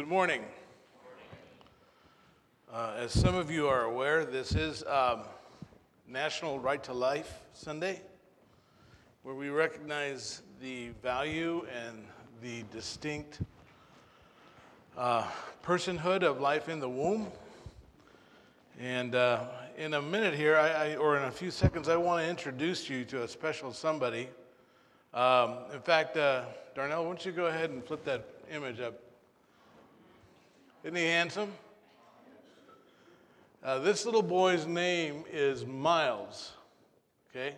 Good morning. Uh, as some of you are aware, this is um, National Right to Life Sunday, where we recognize the value and the distinct uh, personhood of life in the womb. And uh, in a minute here, I, I, or in a few seconds, I want to introduce you to a special somebody. Um, in fact, uh, Darnell, why don't you go ahead and flip that image up? Isn't he handsome? Uh, this little boy's name is Miles, okay?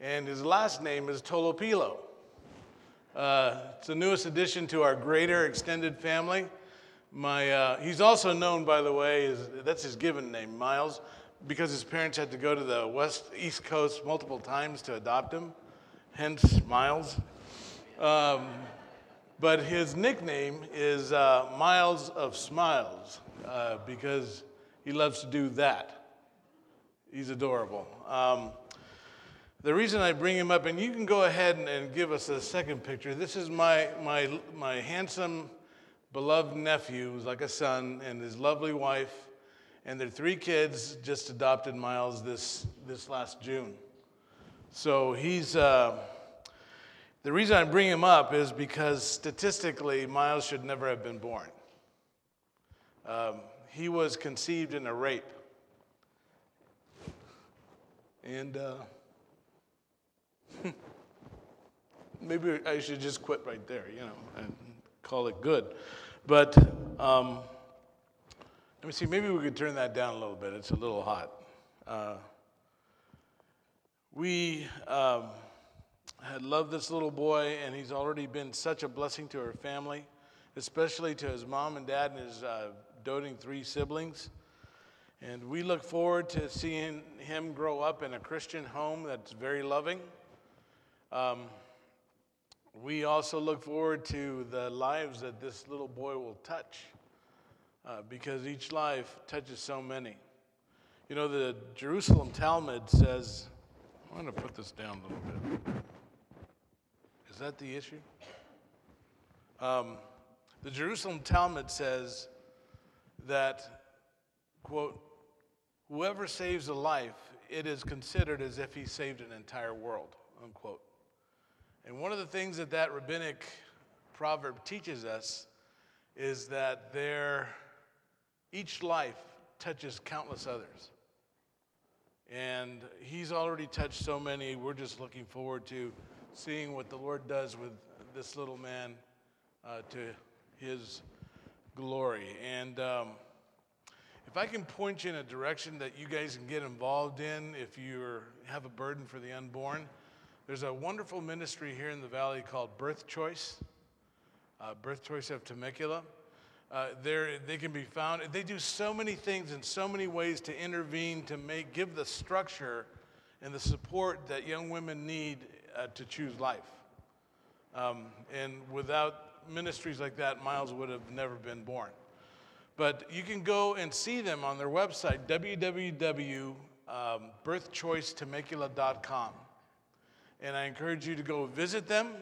And his last name is Tolopilo. Uh, it's the newest addition to our greater extended family. My, uh, he's also known, by the way, is, that's his given name, Miles, because his parents had to go to the west, east coast multiple times to adopt him, hence Miles. Um, but his nickname is uh, Miles of Smiles uh, because he loves to do that. He's adorable. Um, the reason I bring him up, and you can go ahead and, and, give us a second picture. This is my, my, my handsome, beloved nephew, who's like a son, and his lovely wife, and their three kids just adopted Miles this, this last June. So he's. Uh, the reason I bring him up is because statistically, Miles should never have been born. Um, he was conceived in a rape. And uh, maybe I should just quit right there, you know, and call it good. But um, let me see, maybe we could turn that down a little bit. It's a little hot. Uh, we. Um, had loved this little boy, and he's already been such a blessing to our family, especially to his mom and dad and his uh, doting three siblings. And we look forward to seeing him grow up in a Christian home that's very loving. Um, we also look forward to the lives that this little boy will touch uh, because each life touches so many. You know, the Jerusalem Talmud says, I'm going to put this down a little bit. Is that the issue? Um, the Jerusalem Talmud says that, quote, whoever saves a life, it is considered as if he saved an entire world, unquote. And one of the things that that rabbinic proverb teaches us is that there, each life touches countless others. And he's already touched so many. We're just looking forward to seeing what the Lord does with this little man uh, to his glory. And um, if I can point you in a direction that you guys can get involved in if you have a burden for the unborn, there's a wonderful ministry here in the valley called Birth Choice, uh, Birth Choice of Temecula. Uh, they can be found. They do so many things in so many ways to intervene to make give the structure and the support that young women need uh, to choose life. Um, and without ministries like that, Miles would have never been born. But you can go and see them on their website, www.birthchoicetemecula.com. And I encourage you to go visit them.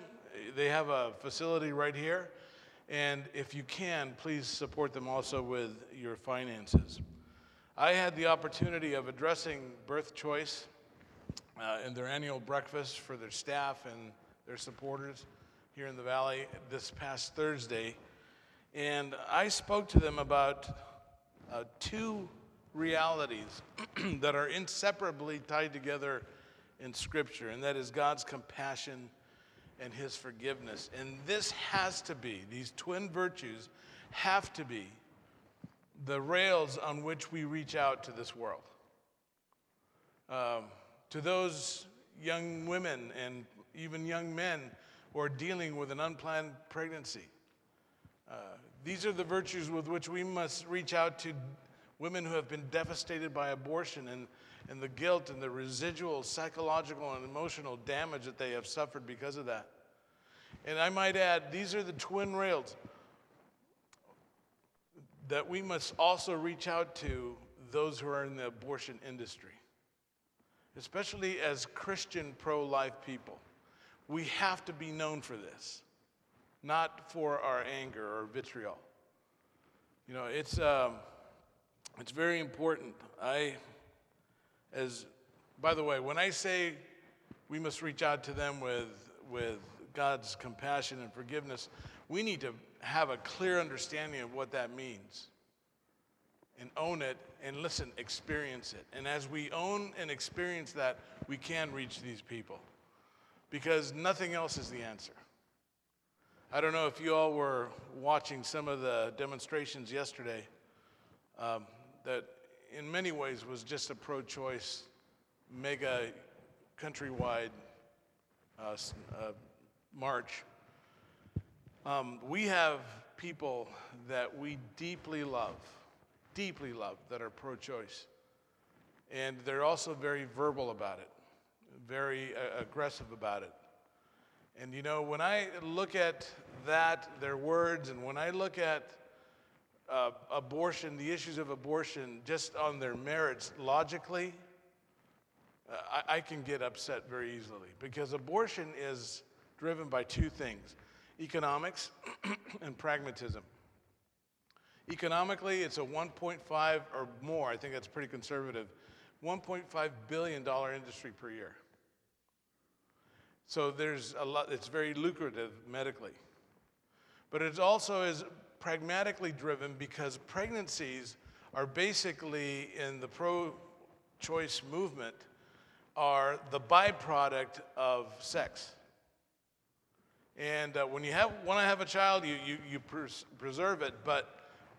They have a facility right here. And if you can, please support them also with your finances. I had the opportunity of addressing Birth Choice uh, in their annual breakfast for their staff and their supporters here in the valley this past Thursday. And I spoke to them about uh, two realities that are inseparably tied together in Scripture, and that is God's compassion and His forgiveness. And this has to be, these twin virtues have to be the rails on which we reach out to this world. Um, to those young women and even young men who are dealing with an unplanned pregnancy. Uh, these are the virtues with which we must reach out to women who have been devastated by abortion and, and the guilt and the residual psychological and emotional damage that they have suffered because of that. And I might add, these are the twin rails that we must also reach out to those who are in the abortion industry especially as Christian pro life people. We have to be known for this, not for our anger or vitriol. You know, it's, um, it's very important. I, as, by the way, when I say we must reach out to them with, with God's compassion and forgiveness, we need to have a clear understanding of what that means and own it and listen, experience it. And as we own and experience that, we can reach these people because nothing else is the answer. I don't know if you all were watching some of the demonstrations yesterday um, that, in many ways, was just a pro choice, mega countrywide uh, uh, march. Um, we have people that we deeply love, deeply love, that are pro choice. And they're also very verbal about it, very uh, aggressive about it. And you know, when I look at that, their words, and when I look at uh, abortion, the issues of abortion, just on their merits logically, uh, I, I can get upset very easily because abortion is driven by two things economics and pragmatism. Economically, it's a 1.5 or more, I think that's pretty conservative, $1.5 billion industry per year. So there's a lot, it's very lucrative medically. But it also is pragmatically driven because pregnancies are basically in the pro choice movement are the byproduct of sex. And uh, when you have, want to have a child, you, you, you pres- preserve it. But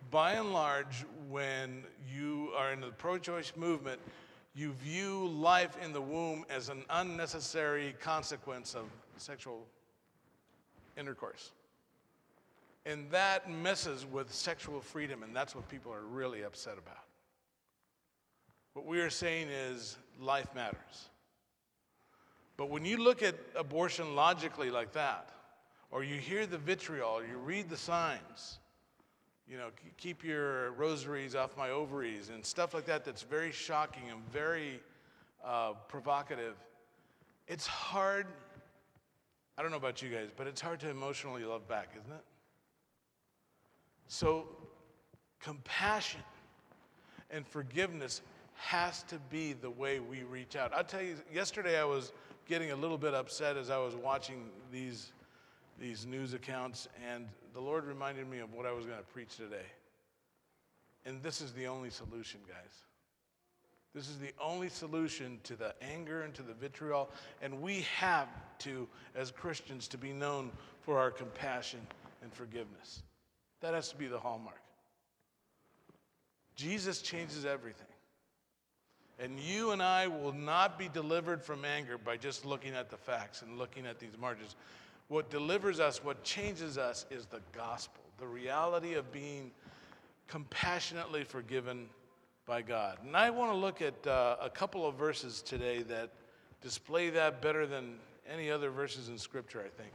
by and large, when you are in the pro choice movement, you view life in the womb as an unnecessary consequence of sexual intercourse. And that messes with sexual freedom, and that's what people are really upset about. What we are saying is life matters. But when you look at abortion logically like that, or you hear the vitriol, you read the signs, you know, keep your rosaries off my ovaries and stuff like that that's very shocking and very uh, provocative. It's hard, I don't know about you guys, but it's hard to emotionally love back, isn't it? So, compassion and forgiveness has to be the way we reach out. I'll tell you, yesterday I was getting a little bit upset as I was watching these these news accounts, and the Lord reminded me of what I was going to preach today. And this is the only solution, guys. This is the only solution to the anger and to the vitriol. And we have to, as Christians, to be known for our compassion and forgiveness. That has to be the hallmark. Jesus changes everything. And you and I will not be delivered from anger by just looking at the facts and looking at these margins. What delivers us, what changes us, is the gospel, the reality of being compassionately forgiven by God. And I want to look at uh, a couple of verses today that display that better than any other verses in Scripture, I think.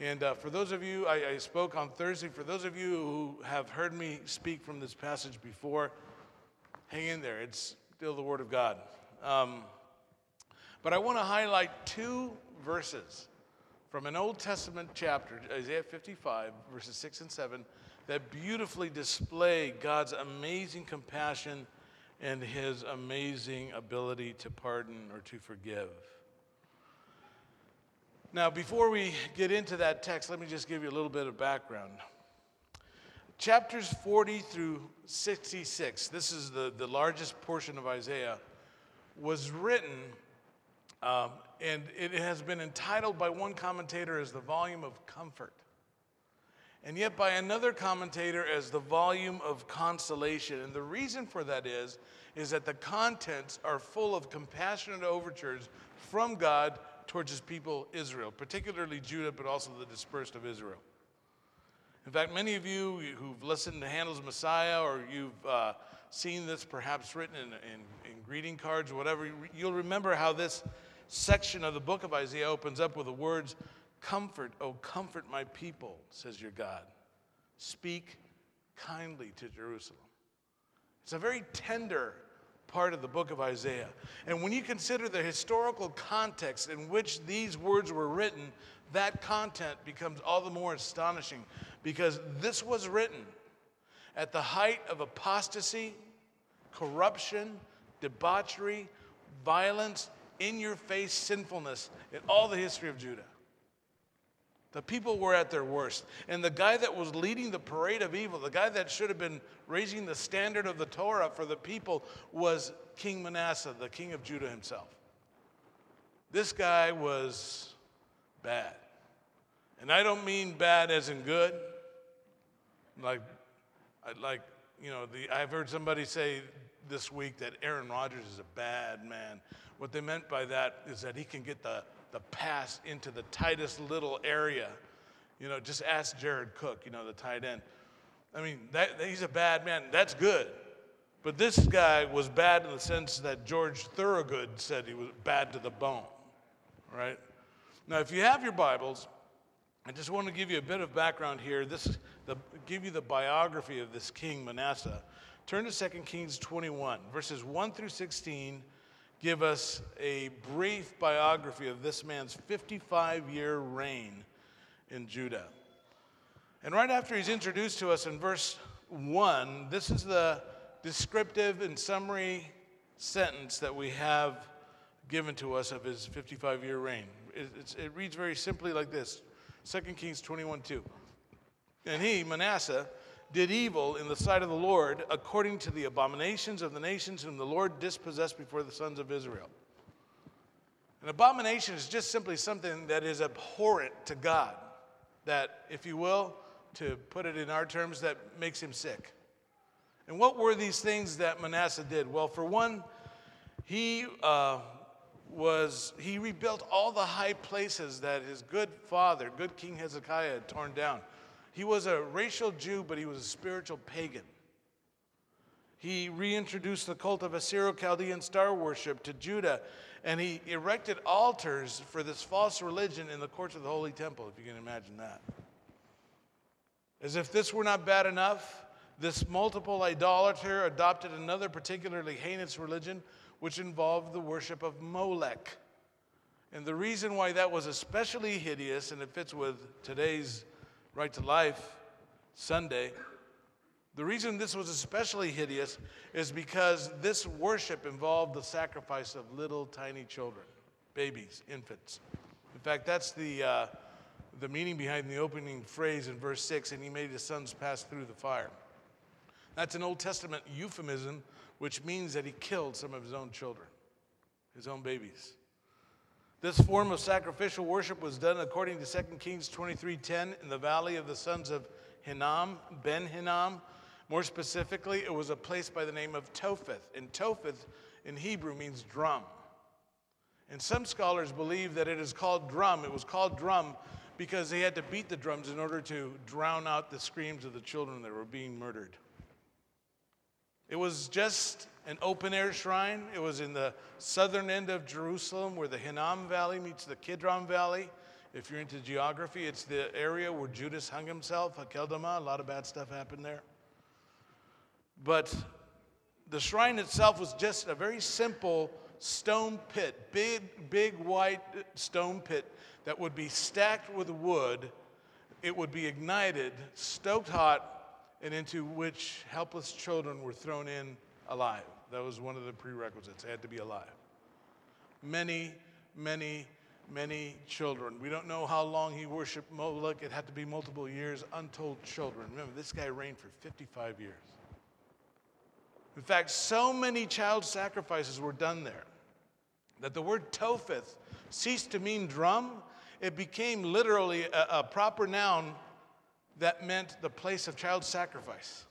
And uh, for those of you, I, I, spoke on Thursday. For those of you who have heard me speak from this passage before, hang in there. It's still the Word of God. Um, but I want to highlight two verses from an Old Testament chapter, Isaiah 55, verses 6 and 7, that beautifully display God's amazing compassion and his amazing ability to pardon or to forgive. Now, before we get into that text, let me just give you a little bit of background. Chapters 40 through 66, this is the, the largest portion of Isaiah, was written um, and it has been entitled by one commentator as the volume of comfort, and yet by another commentator as the volume of consolation. And the reason for that is, is that the contents are full of compassionate overtures from God towards his people Israel, particularly Judah, but also the dispersed of Israel. In fact, many of you who've listened to Handel's Messiah or you've uh, seen this perhaps written in, in, in greeting cards or whatever, you'll remember how this section of the book of Isaiah opens up with the words, Comfort, oh, comfort my people, says your God. Speak kindly to Jerusalem. It's a very tender part of the book of Isaiah. And when you consider the historical context in which these words were written, that content becomes all the more astonishing because this was written at the height of apostasy, corruption, debauchery, violence, in your face sinfulness in all the history of Judah. The people were at their worst. And the guy that was leading the parade of evil, the guy that should have been raising the standard of the Torah for the people, was King Manasseh, the king of Judah himself. This guy was bad. And I don't mean bad as in good. Like, like you know, the, I've heard somebody say this week that Aaron Rodgers is a bad man. What they meant by that is that he can get the, the pass into the tightest little area. You know, just ask Jared Cook, you know, the tight end. I mean, that, he's a bad man. That's good. But this guy was bad in the sense that George Thorogood said he was bad to the bone, right? Now, if you have your Bibles, I just want to give you a bit of background here. This the, give you the biography of this king Manasseh. Turn to 2 Kings 21, verses 1 through 16 give us a brief biography of this man's 55 year reign in Judah. And right after he's introduced to us in verse 1, this is the descriptive and summary sentence that we have given to us of his 55 year reign. It, it, reads very simply like this 2 Kings 21 2. And he, Manasseh, did evil in the sight of the Lord according to the abominations of the nations whom the Lord dispossessed before the sons of Israel. An abomination is just simply something that is abhorrent to God, that, if you will, to put it in our terms, that makes him sick. And what were these things that Manasseh did? Well, for one, he uh, was he rebuilt all the high places that his good father, good King Hezekiah, had torn down. He was a racial Jew, but he was a spiritual pagan. He reintroduced the cult of Assyro Chaldean star worship to Judah, and he erected altars for this false religion in the courts of the Holy Temple, if you can imagine that. As if this were not bad enough, this multiple idolater adopted another particularly heinous religion which involved the worship of Molech. And the reason why that was especially hideous, and it fits with today's right to life Sunday, the reason this was especially hideous is because this worship involved the sacrifice of little tiny children, babies, infants. In fact, that's the, uh, the meaning behind the opening phrase in verse 6 and he made his sons pass through the fire. That's an Old Testament euphemism which means that he killed some of his own children, his own babies. This form of sacrificial worship was done according to 2 Kings 23:10 in the valley of the sons of Hinnom, Ben Hinnom. More specifically, it was a place by the name of Topheth. And Topheth in Hebrew means drum. And some scholars believe that it is called drum. It was called drum because they had to beat the drums in order to drown out the screams of the children that were being murdered. It was just an open air shrine. It was in the southern end of Jerusalem where the Hinnom Valley meets the Kidron Valley. If you're into geography, it's the area where Judas hung himself, Hakeldama. A lot of bad stuff happened there. But the shrine itself was just a very simple stone pit, big, big white stone pit that would be stacked with wood. It would be ignited, stoked hot, and into which helpless children were thrown in alive. That was one of the prerequisites. They had to be alive. Many, many, many children. We don't know how long he worshiped Moloch. It had to be multiple years, untold children. Remember, this guy reigned for 55 years. In fact, so many child sacrifices were done there that the word Topheth ceased to mean drum. It became literally a, a proper noun that meant the place of child sacrifice.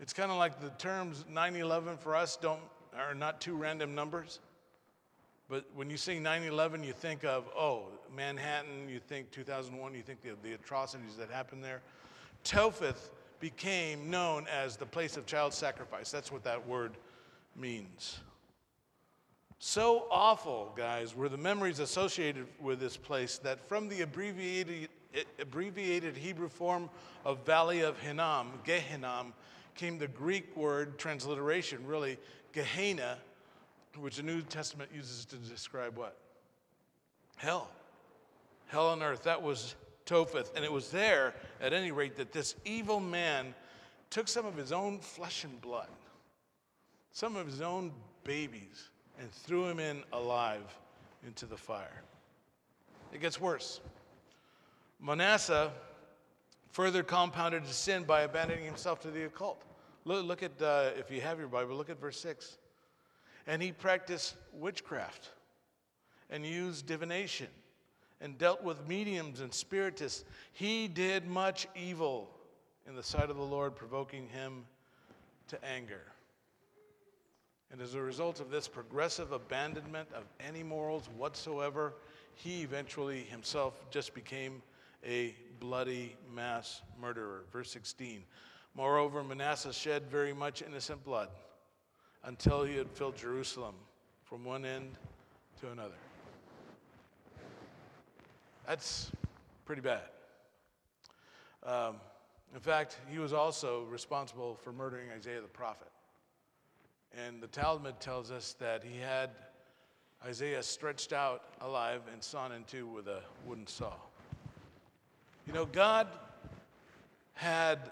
It's kind of like the terms 9 11 for us don't, are not two random numbers. But when you say 9 11, you think of, oh, Manhattan, you think 2001, you think the, the atrocities that happened there. Topheth became known as the place of child sacrifice. That's what that word means. So awful, guys, were the memories associated with this place that from the abbreviated, abbreviated Hebrew form of Valley of Hinnom, Gehinnom, came the Greek word transliteration, really, Gehenna, which the New Testament uses to describe what? Hell. Hell on earth. That was Topheth. And it was there, at any rate, that this evil man took some of his own flesh and blood, some of his own babies, and threw him in alive into the fire. It gets worse. Manasseh further compounded his sin by abandoning himself to the occult. Look, look at, uh, if you have your Bible, look at verse 6. And he practiced witchcraft and used divination and dealt with mediums and spiritists. He did much evil in the sight of the Lord, provoking him to anger. And as a result of this progressive abandonment of any morals whatsoever, he eventually himself just became a bloody mass murderer. Verse 16. Moreover, Manasseh shed very much innocent blood until he had filled Jerusalem from one end to another. That's pretty bad. Um, in fact, he was also responsible for murdering Isaiah the prophet. And the Talmud tells us that he had Isaiah stretched out alive and sawn in two with a wooden saw. You know, God had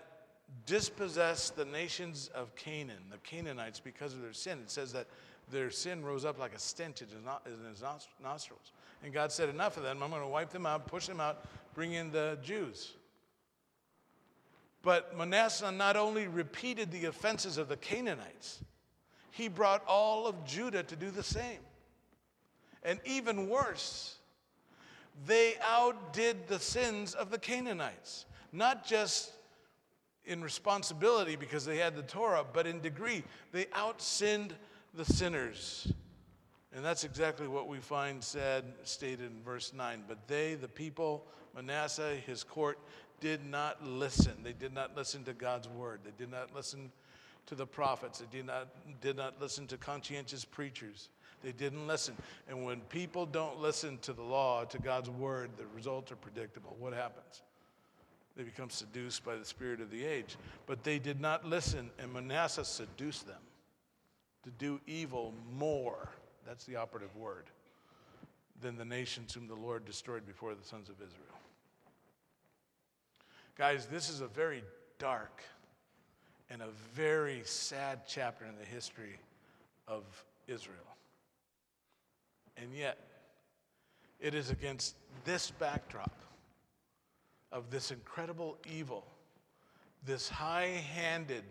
dispossessed the nations of Canaan, the Canaanites, because of their sin. It says that their sin rose up like a stench in his nostrils. And God said, Enough of them. I'm going to wipe them out, push them out, bring in the Jews. But Manasseh not only repeated the offenses of the Canaanites, he brought all of Judah to do the same. And even worse, they outdid the sins of the Canaanites, not just in responsibility because they had the Torah, but in degree. They outsinned the sinners. And that's exactly what we find said, stated in verse 9. But they, the people, Manasseh, his court, did not listen. They did not listen to God's word. They did not listen to the prophets. They did not, did not listen to conscientious preachers. They didn't listen. And when people don't listen to the law, to God's word, the results are predictable. What happens? They become seduced by the spirit of the age. But they did not listen, and Manasseh seduced them to do evil more. That's the operative word. Than the nations whom the Lord destroyed before the sons of Israel. Guys, this is a very dark and a very sad chapter in the history of Israel. And yet, it is against this backdrop of this incredible evil, this high handed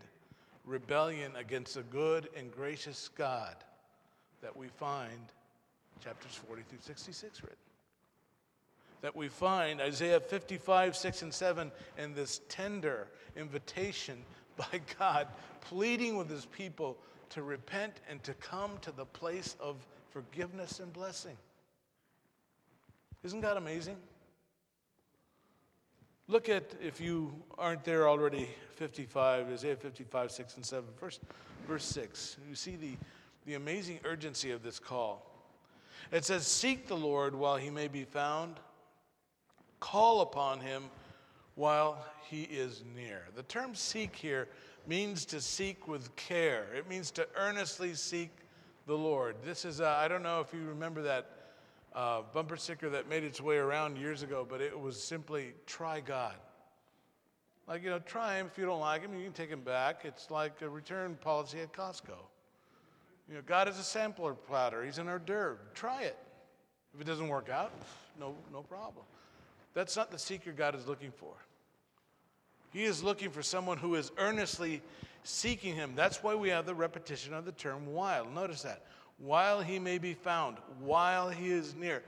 rebellion against a good and gracious God, that we find chapters 40 through 66 written. That we find Isaiah 55, 6, and 7, and this tender invitation by God pleading with his people to repent and to come to the place of forgiveness and blessing. Isn't God amazing? Look at, if you aren't there already, 55, Isaiah 55, 6 and 7, verse, verse 6. You see the, the amazing urgency of this call. It says, Seek the Lord while he may be found, call upon him while he is near. The term seek here means to seek with care, it means to earnestly seek the Lord. This is, uh, I don't know if you remember that uh, bumper sticker that made its way around years ago, but it was simply try God. Like, you know, try him. If you don't like him, you can take him back. It's like a return policy at Costco. You know, God is a sampler platter, He's an hors d'oeuvre. Try it. If it doesn't work out, no, no problem. That's not the seeker God is looking for. He is looking for someone who is earnestly seeking Him. That's why we have the repetition of the term while. Notice that. While He may be found, while He is near.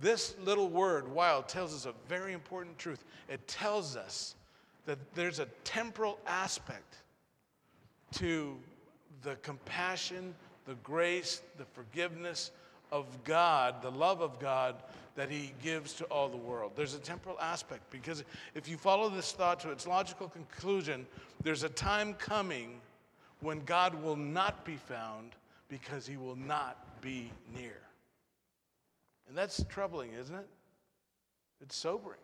This little word, while, tells us a very important truth. It tells us that there's a temporal aspect to the compassion, the grace, the forgiveness of God, the love of God that he gives to all the world. There's a temporal aspect because if you follow this thought to its logical conclusion, there's a time coming when God will not be found because he will not be near. And that's troubling, isn't it? It's sobering.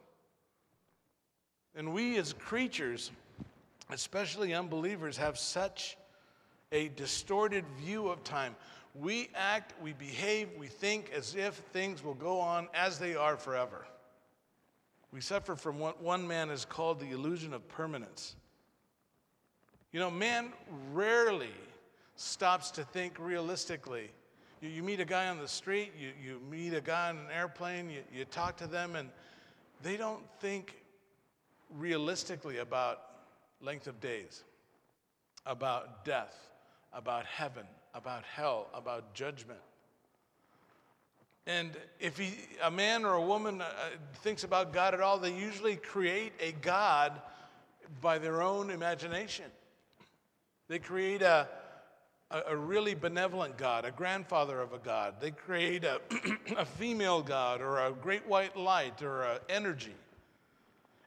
And we as creatures, especially unbelievers, have such a distorted view of time. We act, we behave, we think as if things will go on as they are forever. We suffer from what one man has called the illusion of permanence. You know, man rarely stops to think realistically. You, you meet a guy on the street, you, you meet a guy on an airplane, you, you talk to them, and they don't think realistically about length of days, about death, about heaven, about hell, about judgment. And if he, a man or a woman uh, thinks about God at all, they usually create a God by their own imagination. They create a, a, a really benevolent God, a grandfather of a God. They create a, a female God or a great white light or an energy.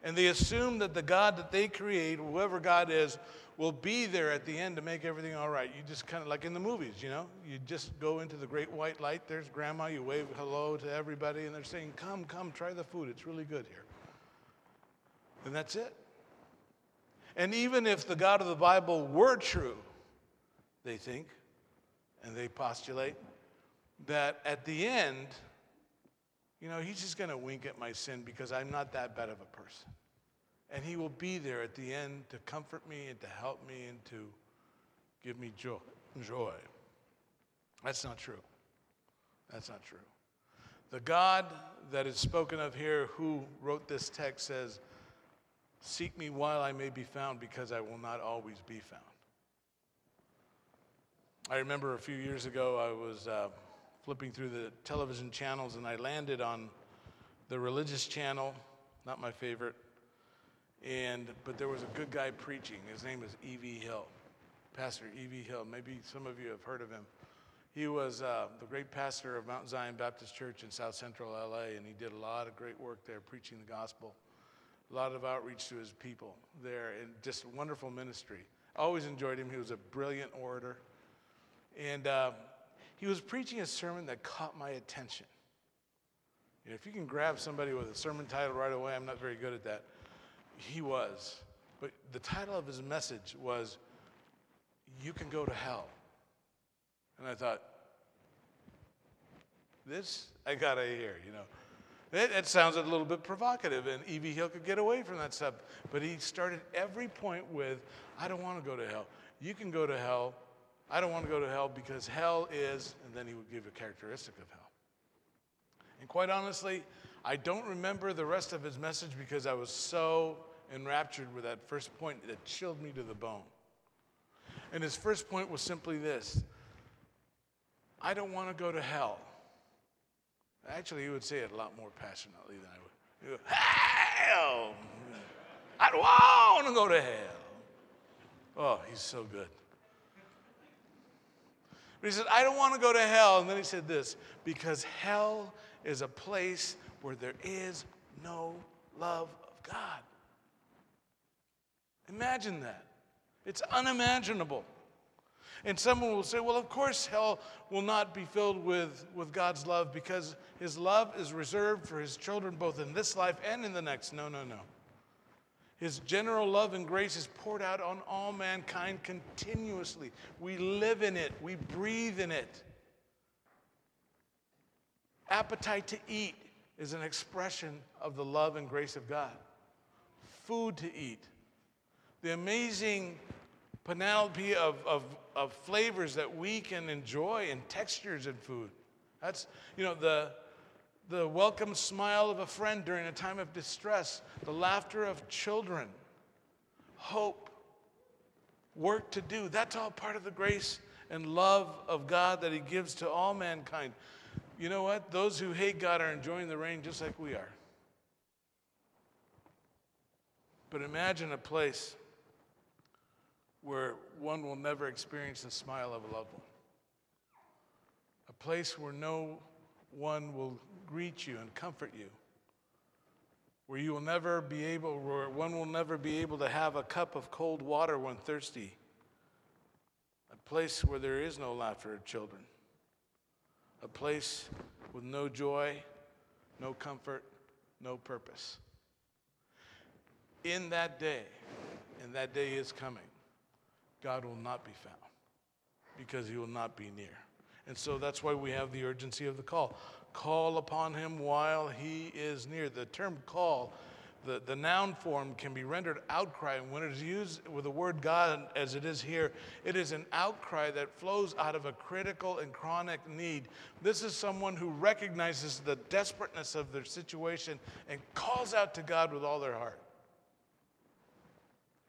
And they assume that the God that they create, whoever God is, will be there at the end to make everything all right. You just kind of like in the movies, you know? You just go into the great white light, there's grandma, you wave hello to everybody, and they're saying, Come, come, try the food. It's really good here. And that's it. And even if the God of the Bible were true, they think, and they postulate, that at the end, you know, he's just going to wink at my sin because I'm not that bad of a person. And he will be there at the end to comfort me and to help me and to give me joy. joy. That's not true. That's not true. The God that is spoken of here, who wrote this text, says, Seek me while I may be found, because I will not always be found. I remember a few years ago, I was uh, flipping through the television channels and I landed on the religious channel, not my favorite. And, but there was a good guy preaching. His name is E.V. Hill, Pastor E.V. Hill. Maybe some of you have heard of him. He was uh, the great pastor of Mount Zion Baptist Church in South Central LA, and he did a lot of great work there preaching the gospel, a lot of outreach to his people there, and just wonderful ministry. Always enjoyed him. He was a brilliant orator. And uh, he was preaching a sermon that caught my attention. You know, if you can grab somebody with a sermon title right away, I'm not very good at that. He was. But the title of his message was, You Can Go to Hell. And I thought, this I gotta hear, you know. It, it sounds a little bit provocative, and E.V. Hill could get away from that stuff. But he started every point with, I don't want to go to hell. You can go to hell I don't want to go to hell because hell is, and then he would give a characteristic of hell. And quite honestly, I don't remember the rest of his message because I was so enraptured with that first point that chilled me to the bone. And his first point was simply this I don't want to go to hell. Actually, he would say it a lot more passionately than I would. He would hell! I don't want to go to hell. Oh, he's so good. But he said, I don't want to go to hell. And then he said this because hell is a place where there is no love of God. Imagine that. It's unimaginable. And someone will say, well, of course, hell will not be filled with, with God's love because his love is reserved for his children both in this life and in the next. No, no, no. His general love and grace is poured out on all mankind continuously. We live in it, we breathe in it. Appetite to eat is an expression of the love and grace of God. Food to eat. The amazing panoply of, of, of flavors that we can enjoy and textures in food. That's, you know, the, the welcome smile of a friend during a time of distress, the laughter of children, hope, work to do. That's all part of the grace and love of God that He gives to all mankind. You know what? Those who hate God are enjoying the rain just like we are. But imagine a place where one will never experience the smile of a loved one, a place where no one will greet you and comfort you. Where you will never be able, where one will never be able to have a cup of cold water when thirsty. A place where there is no laughter of children. A place with no joy, no comfort, no purpose. In that day, and that day is coming, God will not be found because he will not be near. And so that's why we have the urgency of the call. Call upon him while he is near. The term call the, the noun form can be rendered outcry. And when it is used with the word God, as it is here, it is an outcry that flows out of a critical and chronic need. This is someone who recognizes the desperateness of their situation and calls out to God with all their heart.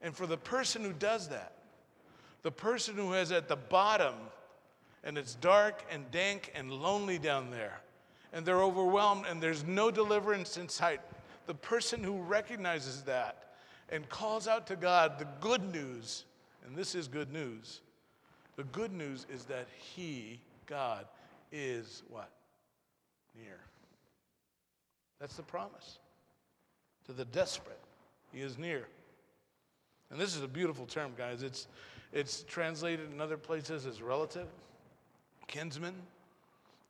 And for the person who does that, the person who is at the bottom and it's dark and dank and lonely down there, and they're overwhelmed and there's no deliverance in sight, the person who recognizes that and calls out to God the good news, and this is good news. The good news is that He, God, is what? Near. That's the promise. To the desperate, He is near. And this is a beautiful term, guys. It's, it's translated in other places as relative, kinsman,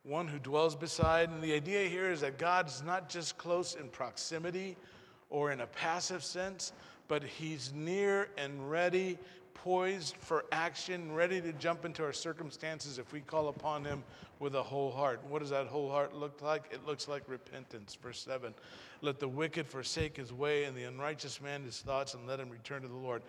one who dwells beside. And the idea here is that God's not just close in proximity or in a passive sense, but He's near and ready, poised for action, ready to jump into our circumstances if we call upon Him with a whole heart. What does that whole heart look like? It looks like repentance. Verse 7 Let the wicked forsake his way, and the unrighteous man his thoughts, and let him return to the Lord.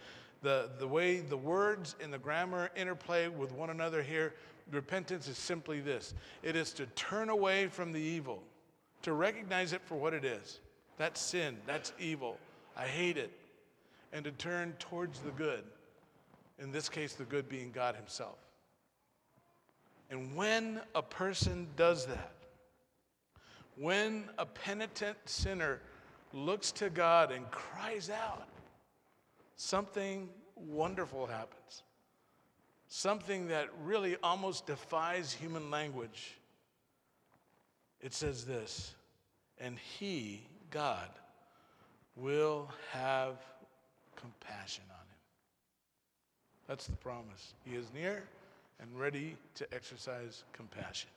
The, the way the words and the grammar interplay with one another here repentance is simply this it is to turn away from the evil, to recognize it for what it is. That's sin, that's evil. I hate it. And to turn towards the good. In this case, the good being God Himself. And when a person does that, when a penitent sinner looks to God and cries out, something wonderful happens something that really almost defies human language. It says this, and He, God, will have compassion on him. That's the promise. He is near and ready to exercise compassion.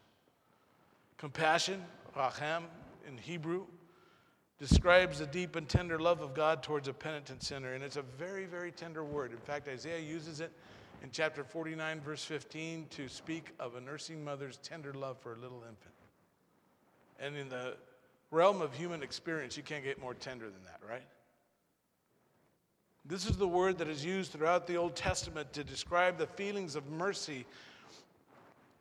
Compassion, rachem in Hebrew, describes the deep and tender love of God towards a penitent sinner, and it's a very, very tender word. In fact, Isaiah uses it in chapter 49, verse 15, to speak of a nursing mother's tender love for a little infant. And in the realm of human experience, you can't get more tender than that, right? This is the word that is used throughout the Old Testament to describe the feelings of mercy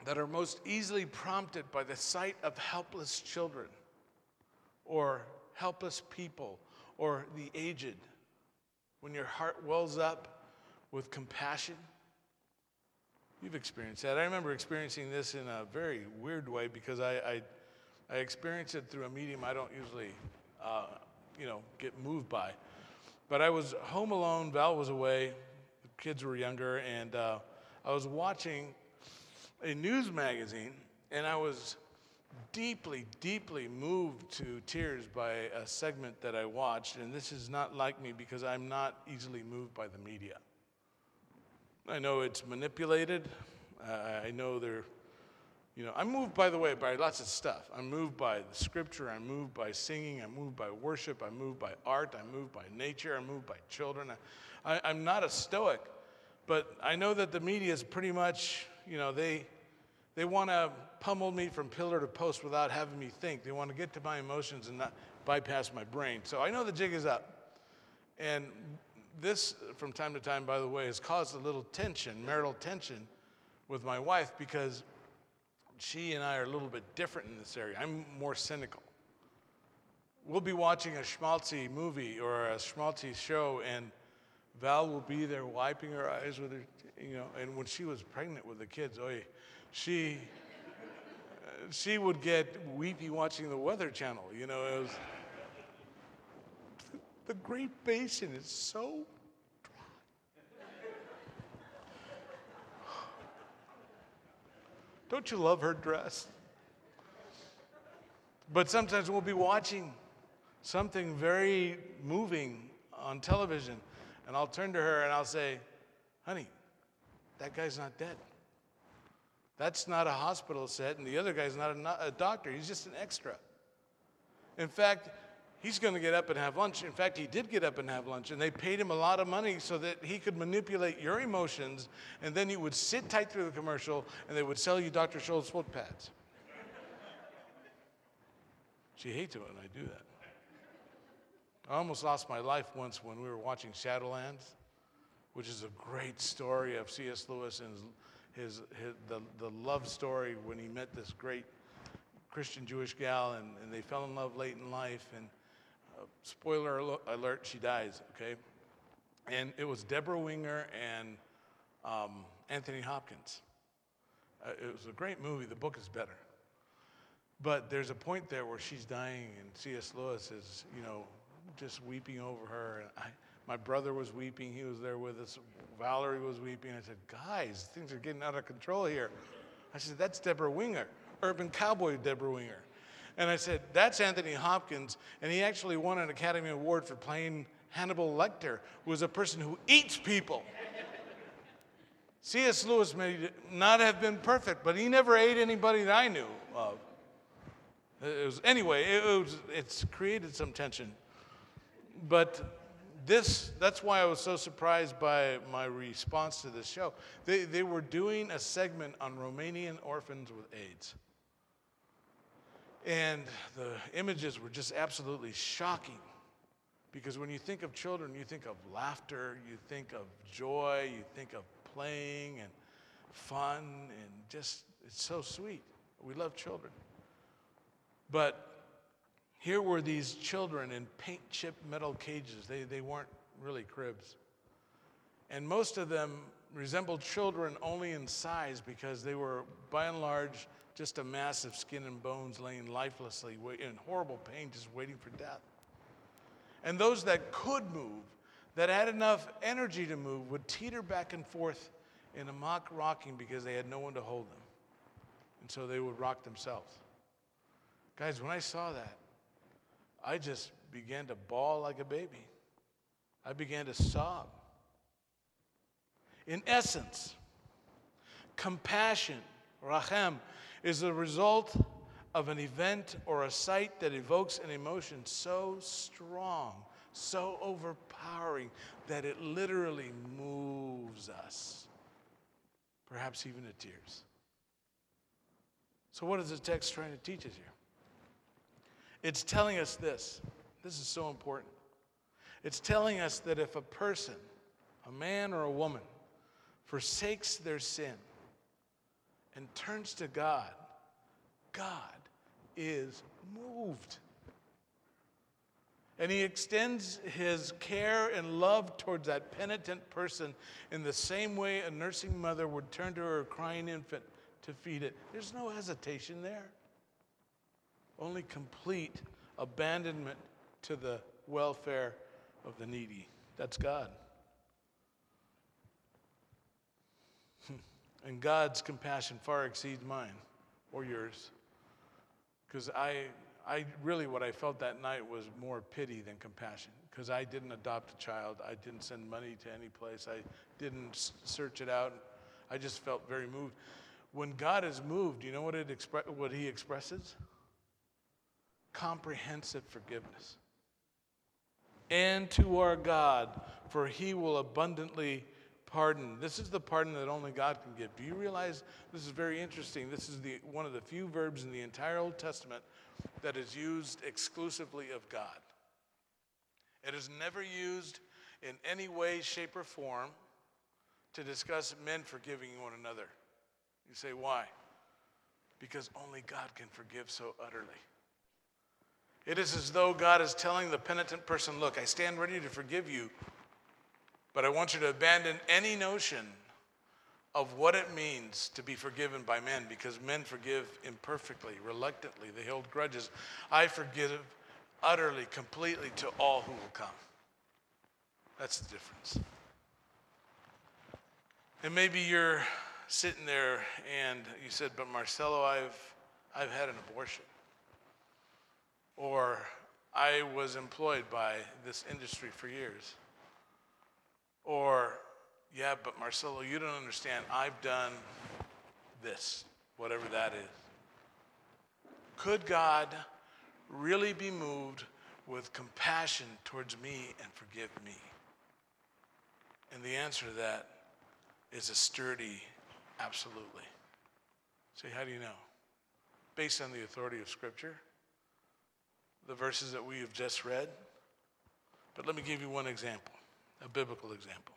that are most easily prompted by the sight of helpless children or helpless people or the aged. When your heart wells up with compassion You've experienced that. I remember experiencing this in a very weird way because I, I, I experienced it through a medium I don't usually, uh, you know, get moved by. But I was home alone. Val was away. The kids were younger, and uh, I was watching a news magazine, and I was deeply, deeply moved to tears by a segment that I watched. And this is not like me because I'm not easily moved by the media. I know it's manipulated. Uh, I know they're, you know, I'm moved, by the way, by lots of stuff. I'm moved by the scripture. I'm moved by singing. I'm moved by worship. I'm moved by art. I'm moved by nature. I'm moved by children. I, I'm not a stoic, but I know that the media is pretty much, you know, they, they want to pummel me from pillar to post without having me think. They want to get to my emotions and not bypass my brain. So I know the jig is up. And this, from time to time, by the way, has caused a little tension, marital tension, with my wife because she and I are a little bit different in this area. I'm more cynical. We'll be watching a schmaltzy movie or a schmaltzy show, and Val will be there wiping her eyes with her, you know. And when she was pregnant with the kids, oh, she she would get weepy watching the Weather Channel. You know, it was the Great Basin is so dry. Don't you love her dress? But sometimes we'll be watching something very moving on television, and I'll turn to her and I'll say, Honey, that guy's not dead. That's not a hospital set, and the other guy's not a, a doctor. He's just an extra. In fact, he's going to get up and have lunch. In fact, he did get up and have lunch, and they paid him a lot of money so that he could manipulate your emotions, and then you would sit tight through the commercial, and they would sell you Dr. Scholl's foot pads. she hates it when I do that. I almost lost my life once when we were watching Shadowlands, which is a great story of C.S. Lewis and his, his, his, the, the love story when he met this great Christian Jewish gal and, and they fell in love late in life. And spoiler alert, she dies, okay? And it was Debra Winger and um, Anthony Hopkins. Uh, it was a great movie. The book is better. But there's a point there where she's dying, and C.S. Lewis is, you know, just weeping over her. I, my brother was weeping. He was there with us. Valerie was weeping. I said, guys, things are getting out of control here. I said, that's Debra Winger, urban cowboy Deborah Winger. And I said, that's Anthony Hopkins. And he actually won an Academy Award for playing Hannibal Lecter, who was a person who eats people. C.S. Lewis may not have been perfect, but he never ate anybody that I knew of. It was, anyway, it was, it's created some tension. But this, that's why I was so surprised by my response to this show. They, they were doing a segment on Romanian orphans with AIDS. And the images were just absolutely shocking. Because when you think of children, you think of laughter, you think of joy, you think of playing and fun, and just, it's so sweet. We love children. But here were these children in paint chip metal cages. They, they weren't really cribs. And most of them resembled children only in size because they were, by and large, just a mass of skin and bones laying lifelessly in horrible pain, just waiting for death. And those that could move, that had enough energy to move, would teeter back and forth in a mock rocking because they had no one to hold them. And so they would rock themselves. Guys, when I saw that, I just began to bawl like a baby. I began to sob. In essence, compassion, rachem, is the result of an event or a sight that evokes an emotion so strong, so overpowering, that it literally moves us, perhaps even to tears. So, what is the text trying to teach us here? It's telling us this. This is so important. It's telling us that if a person, a man or a woman, forsakes their sin and turns to God, God is moved. And he extends his care and love towards that penitent person in the same way a nursing mother would turn to her crying infant to feed it. There's no hesitation there only complete abandonment to the welfare of the needy. That's God. And God's compassion far exceeds mine or yours. Because I, I really, what I felt that night was more pity than compassion. Because I didn't adopt a child, I didn't send money to any place, I didn't search it out. I just felt very moved. When God is moved, you know what, it expre- what He expresses? comprehensive forgiveness. And to our God, for he will abundantly pardon. This is the pardon that only God can give. Do you realize this is very interesting? This is the, one of the few verbs in the entire Old Testament that is used exclusively of God. It is never used in any way, shape, or form to discuss men forgiving one another. You say, why? Because only God can forgive so utterly. It is as though God is telling the penitent person, Look, I stand ready to forgive you, but I want you to abandon any notion of what it means to be forgiven by men because men forgive imperfectly, reluctantly, they hold grudges. I forgive utterly, completely to all who will come. That's the difference. And maybe you're sitting there and you said, But Marcelo, I've, I've had an abortion. Or I was employed by this industry for years. Or, yeah, but Marcelo, you don't understand. I've done this, whatever that is. Could God really be moved with compassion towards me and forgive me? And the answer to that is a sturdy absolutely. Say, how do you know? Based on the authority of Scripture the verses that we have just read, But let me give you one example, a biblical example.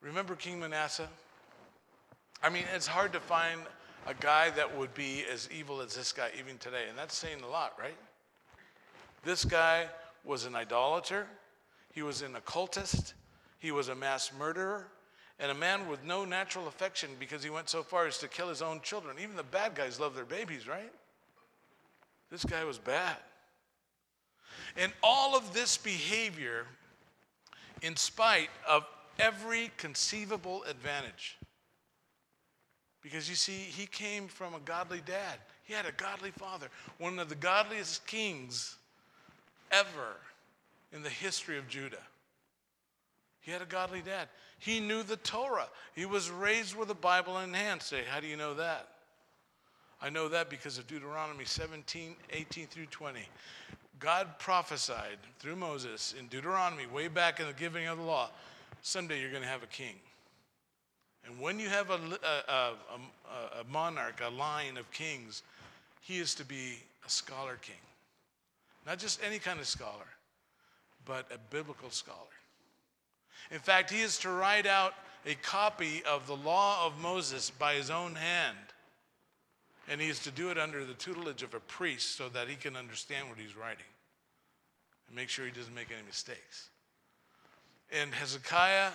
Remember King Manasseh? I mean, it's hard to find a guy that would be as evil as this guy even today, and that's saying a lot, right? This guy was an idolater, he was an occultist, he was a mass murderer, and a man with no natural affection because he went so far as to kill his own children. Even the bad guys love their babies, right? This guy was bad. And all of this behavior, in spite of every conceivable advantage. Because you see, he came from a godly dad, he had a godly father, one of the godliest kings ever in the history of Judah. He had a godly dad. He knew the Torah. He was raised with a Bible in hand. Say, how do you know that? I know that because of Deuteronomy 17, 18 through 20. God prophesied through Moses in Deuteronomy, way back in the giving of the law, someday you're going to have a king. And when you have a, a, a, a, monarch, a line of kings, he is to be a scholar king. Not just any kind of scholar, but a biblical scholar. In fact, he is to write out a copy of the law of Moses by his own hand. And he is to do it under the tutelage of a priest so that he can understand what he's writing and make sure he doesn't make any mistakes. And Hezekiah,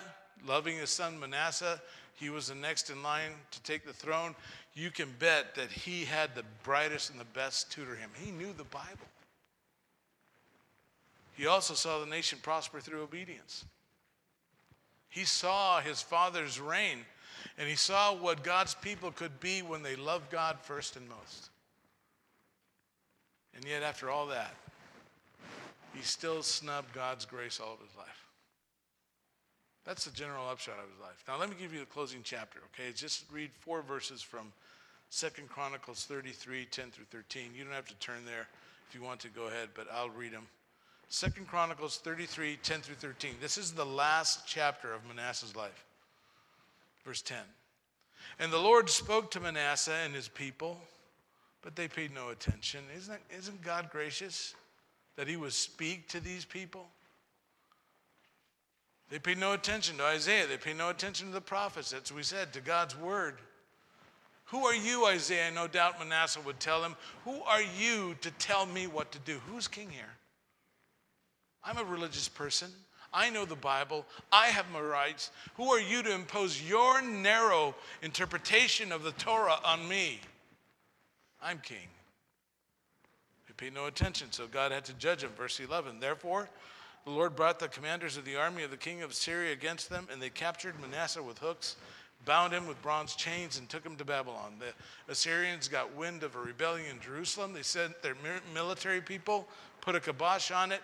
loving his son Manasseh, he was the next in line to take the throne. You can bet that he had the brightest and the best tutor him. He knew the Bible. He also saw the nation prosper through obedience. He saw his father's reign, and he saw what God's people could be when they loved God first and most. And yet, after all that, he still snubbed God's grace all of his life. That's the general upshot of his life. Now, let me give you the closing chapter, okay? Just read four verses from Second Chronicles 33, 10 through 13. You don't have to turn there if you want to go ahead, but I'll read them. Second Chronicles 33, 10 through 13. This is the last chapter of Manasseh's life. Verse 10. And the Lord spoke to Manasseh and his people, but they paid no attention. Isn't, that, isn't God gracious that he would speak to these people? They paid no attention to Isaiah. They paid no attention to the prophets. What we said, to God's word. Who are you, Isaiah? No doubt Manasseh would tell him. Who are you to tell me what to do? Who's king here? I'm a religious person. I know the Bible. I have my rights. Who are you to impose your narrow interpretation of the Torah on me? I'm king. They paid no attention, so God had to judge him. Verse 11. Therefore, the Lord brought the commanders of the army of the king of Assyria against them, and they captured Manasseh with hooks, bound him with bronze chains, and took him to Babylon. The Assyrians got wind of a rebellion in Jerusalem. They sent their military people, put a kibosh on it,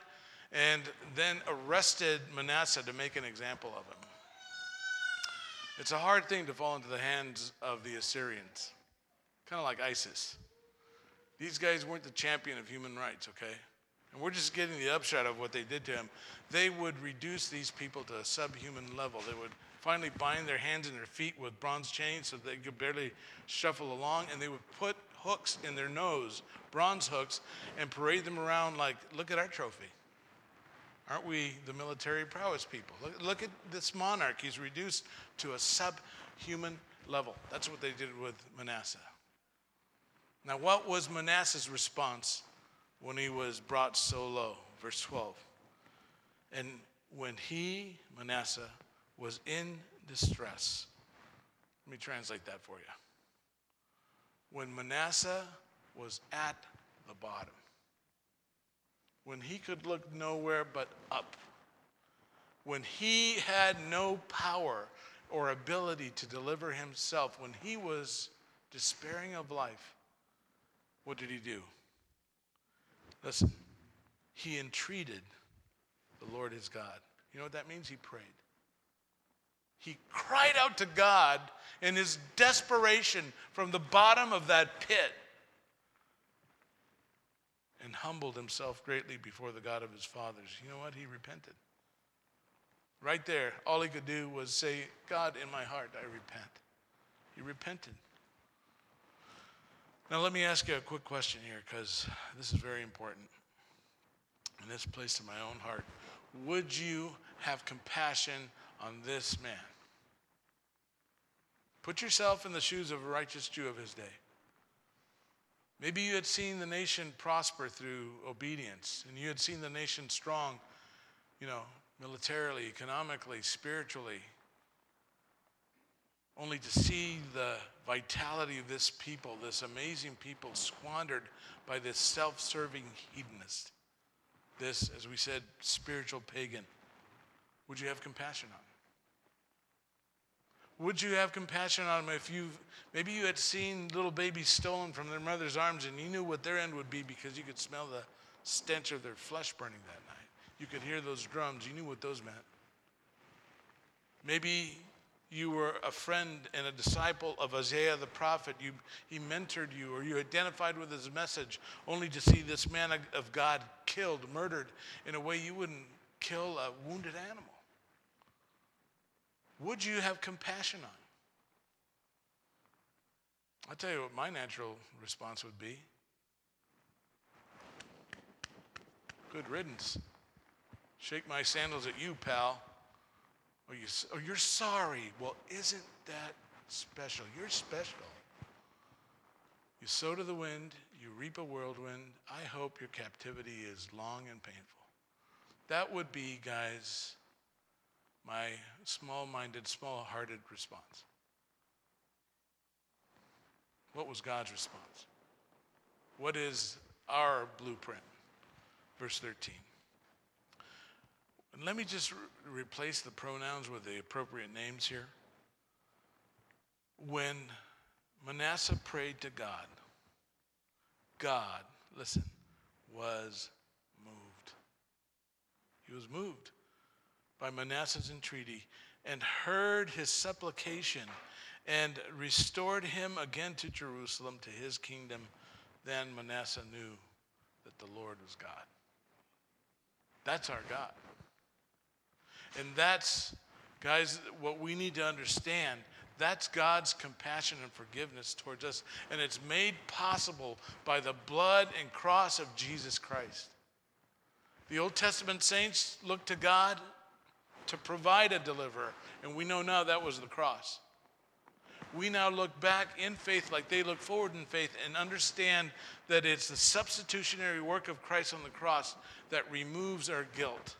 and then arrested Manasseh to make an example of him. It's a hard thing to fall into the hands of the Assyrians, kind of like ISIS. These guys weren't the champion of human rights, okay? And we're just getting the upshot of what they did to him. They would reduce these people to a subhuman level. They would finally bind their hands and their feet with bronze chains so they could barely shuffle along, and they would put hooks in their nose, bronze hooks, and parade them around like, look at our trophy. Aren't we the military prowess people? Look, look at this monarch. He's reduced to a subhuman level. That's what they did with Manasseh. Now, what was Manasseh's response when he was brought so low? Verse 12. And when he, Manasseh, was in distress, let me translate that for you. When Manasseh was at the bottom, when he could look nowhere but up, when he had no power or ability to deliver himself, when he was despairing of life, what did he do? Listen, he entreated the Lord his God. You know what that means? He prayed. He cried out to God in his desperation from the bottom of that pit and humbled himself greatly before the God of his fathers. You know what? He repented. Right there, all he could do was say, God, in my heart, I repent. He repented. Now, let me ask you a quick question here because this is very important. in this place in my own heart, would you have compassion on this man? Put yourself in the shoes of a righteous Jew of his day. Maybe you had seen the nation prosper through obedience, and you had seen the nation strong, you know, militarily, economically, spiritually, only to see the vitality of this people, this amazing people, squandered by this self serving hedonist, this, as we said, spiritual pagan. Would you have compassion on? Would you have compassion on them if you maybe you had seen little babies stolen from their mother's arms and you knew what their end would be because you could smell the stench of their flesh burning that night? You could hear those drums, you knew what those meant. Maybe you were a friend and a disciple of Isaiah the prophet. You, he mentored you, or you identified with his message, only to see this man of God killed, murdered in a way you wouldn't kill a wounded animal. Would you have compassion on? I'll tell you what my natural response would be. Good riddance. Shake my sandals at you, pal. Oh, you, oh, you're sorry. Well, isn't that special? You're special. You sow to the wind, you reap a whirlwind. I hope your captivity is long and painful. That would be, guys, my small minded, small hearted response. What was God's response? What is our blueprint? Verse 13. And let me just re- replace the pronouns with the appropriate names here. When Manasseh prayed to God, God, listen, was moved. He was moved by Manasseh's entreaty and heard his supplication and restored him again to Jerusalem, to his kingdom. Then Manasseh knew that the Lord was God. That's our God. And that's, guys, what we need to understand. That's God's compassion and forgiveness towards us. And it's made possible by the blood and cross of Jesus Christ. The Old Testament saints looked to God to provide a deliverer. And we know now that was the cross. We now look back in faith like they look forward in faith and understand that it's the substitutionary work of Christ on the cross that removes our guilt.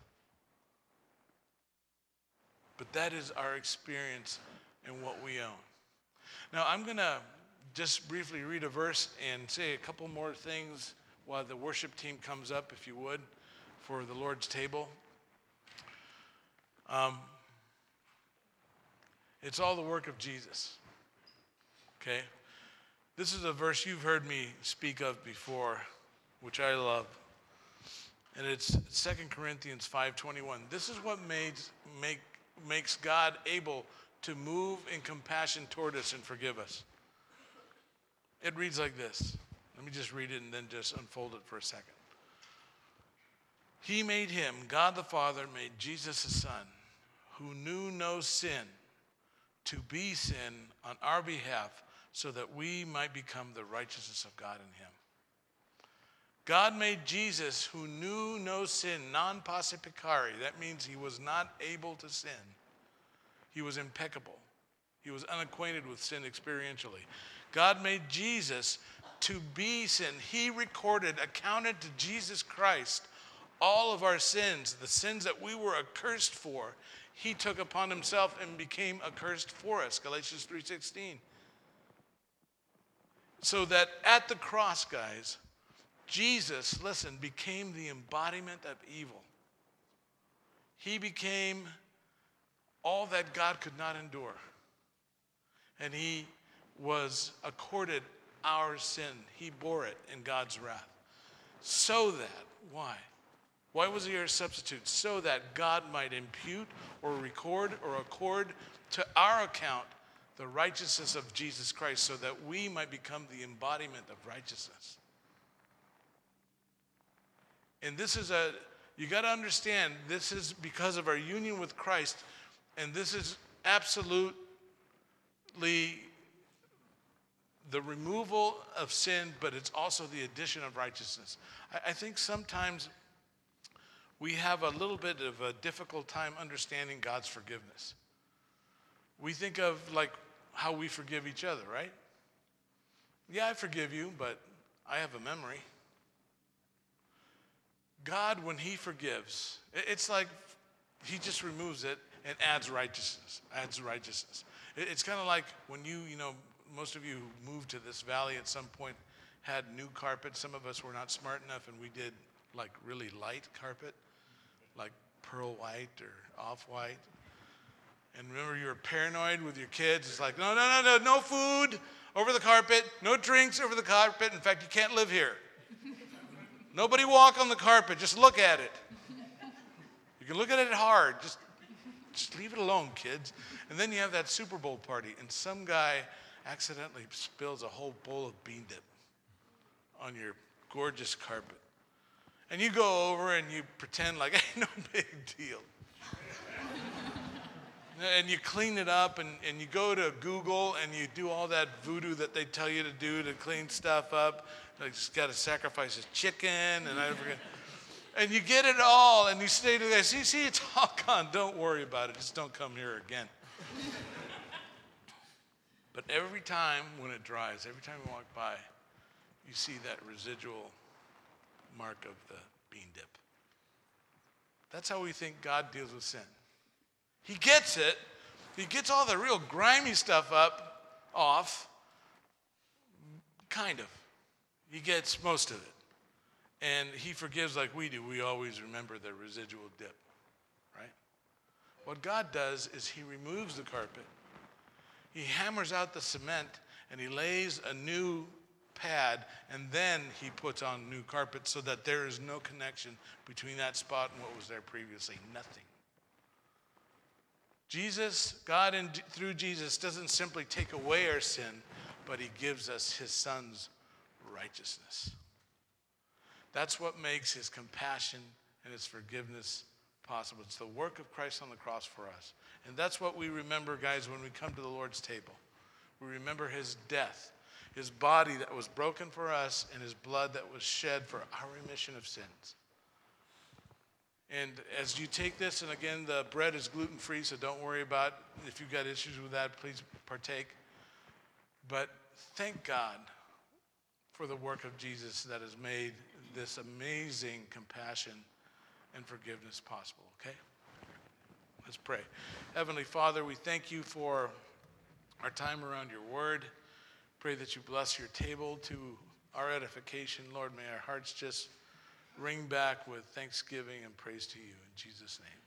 But that is our experience and what we own. Now, I'm going to just briefly read a verse and say a couple more things while the worship team comes up, if you would, for the Lord's table. Um, it's all the work of Jesus. Okay? This is a verse you've heard me speak of before, which I love. And it's 2 Corinthians 5:21. This is what makes, make, makes God able to move in compassion toward us and forgive us. It reads like this. Let me just read it and then just unfold it for a second. He made him, God the Father made Jesus the Son who knew no sin to be sin on our behalf so that we might become the righteousness of God in him. God made Jesus, who knew no sin, non posse peccare. That means he was not able to sin. He was impeccable. He was unacquainted with sin experientially. God made Jesus to be sin. He recorded, accounted to Jesus Christ all of our sins, the sins that we were accursed for he took upon himself and became accursed for us galatians 3.16 so that at the cross guys jesus listen became the embodiment of evil. He became all that god could not endure. And he was accorded our sin. He bore it in god's wrath. So that why why was he our substitute? So that God might impute or record or accord to our account the righteousness of Jesus Christ, so that we might become the embodiment of righteousness. And this is a, you got to understand, this is because of our union with Christ, and this is absolutely the removal of sin, but it's also the addition of righteousness. I, I think sometimes we have a little bit of a difficult time understanding God's forgiveness. We think of like how we forgive each other, right? Yeah, I forgive you, but I have a memory. God, when He forgives, it's like He just removes it and adds righteousness, adds righteousness. It's kind of like when you, you know, most of you who moved to this valley at some point had new carpet. Some of us were not smart enough and we did like really light carpet, like pearl white or off white. And remember, you were paranoid with your kids. It's like, no, no, no, no, no food over the carpet, no drinks over the carpet. In fact, you can't live here. Nobody walk on the carpet, just look at it. You can look at it hard, just, just leave it alone, kids. And then you have that Super Bowl party, and some guy accidentally spills a whole bowl of bean dip on your gorgeous carpet. And you go over and you pretend like, ain't no big deal. and you clean it up and, and you go to Google and you do all that voodoo that they tell you to do to clean stuff up. Like, just got to sacrifice a chicken and I forget. And you get it all and you say to the guy, see, see, it's all gone. Don't worry about it. Just don't come here again. but every time when it dries, every time you walk by, you see that residual mark of the bean dip. That's how we think God deals with sin. He gets it. He gets all the real grimy stuff up, off, kind of. He gets most of it. And he forgives like we do. We always remember the residual dip, right? What God does is he removes the carpet, he hammers out the cement, and he lays a new pad, and then he puts on new carpet so that there is no connection between that spot and what was there previously. Nothing. Jesus, God in, through Jesus, doesn't simply take away our sin, but he gives us his son's righteousness. That's what makes his compassion and his forgiveness possible. It's the work of Christ on the cross for us. And that's what we remember, guys, when we come to the Lord's table. We remember his death, his body that was broken for us, and his blood that was shed for our remission of sins. And as you take this, and again, the bread is gluten free, so don't worry about if you've got issues with that, please partake. But thank God for the work of Jesus that has made this amazing compassion and forgiveness possible, okay? Let's pray. Heavenly Father, we thank you for our time around your word. Pray that you bless your table to our edification. Lord, may our hearts just ring back with thanksgiving and praise to you in Jesus' name.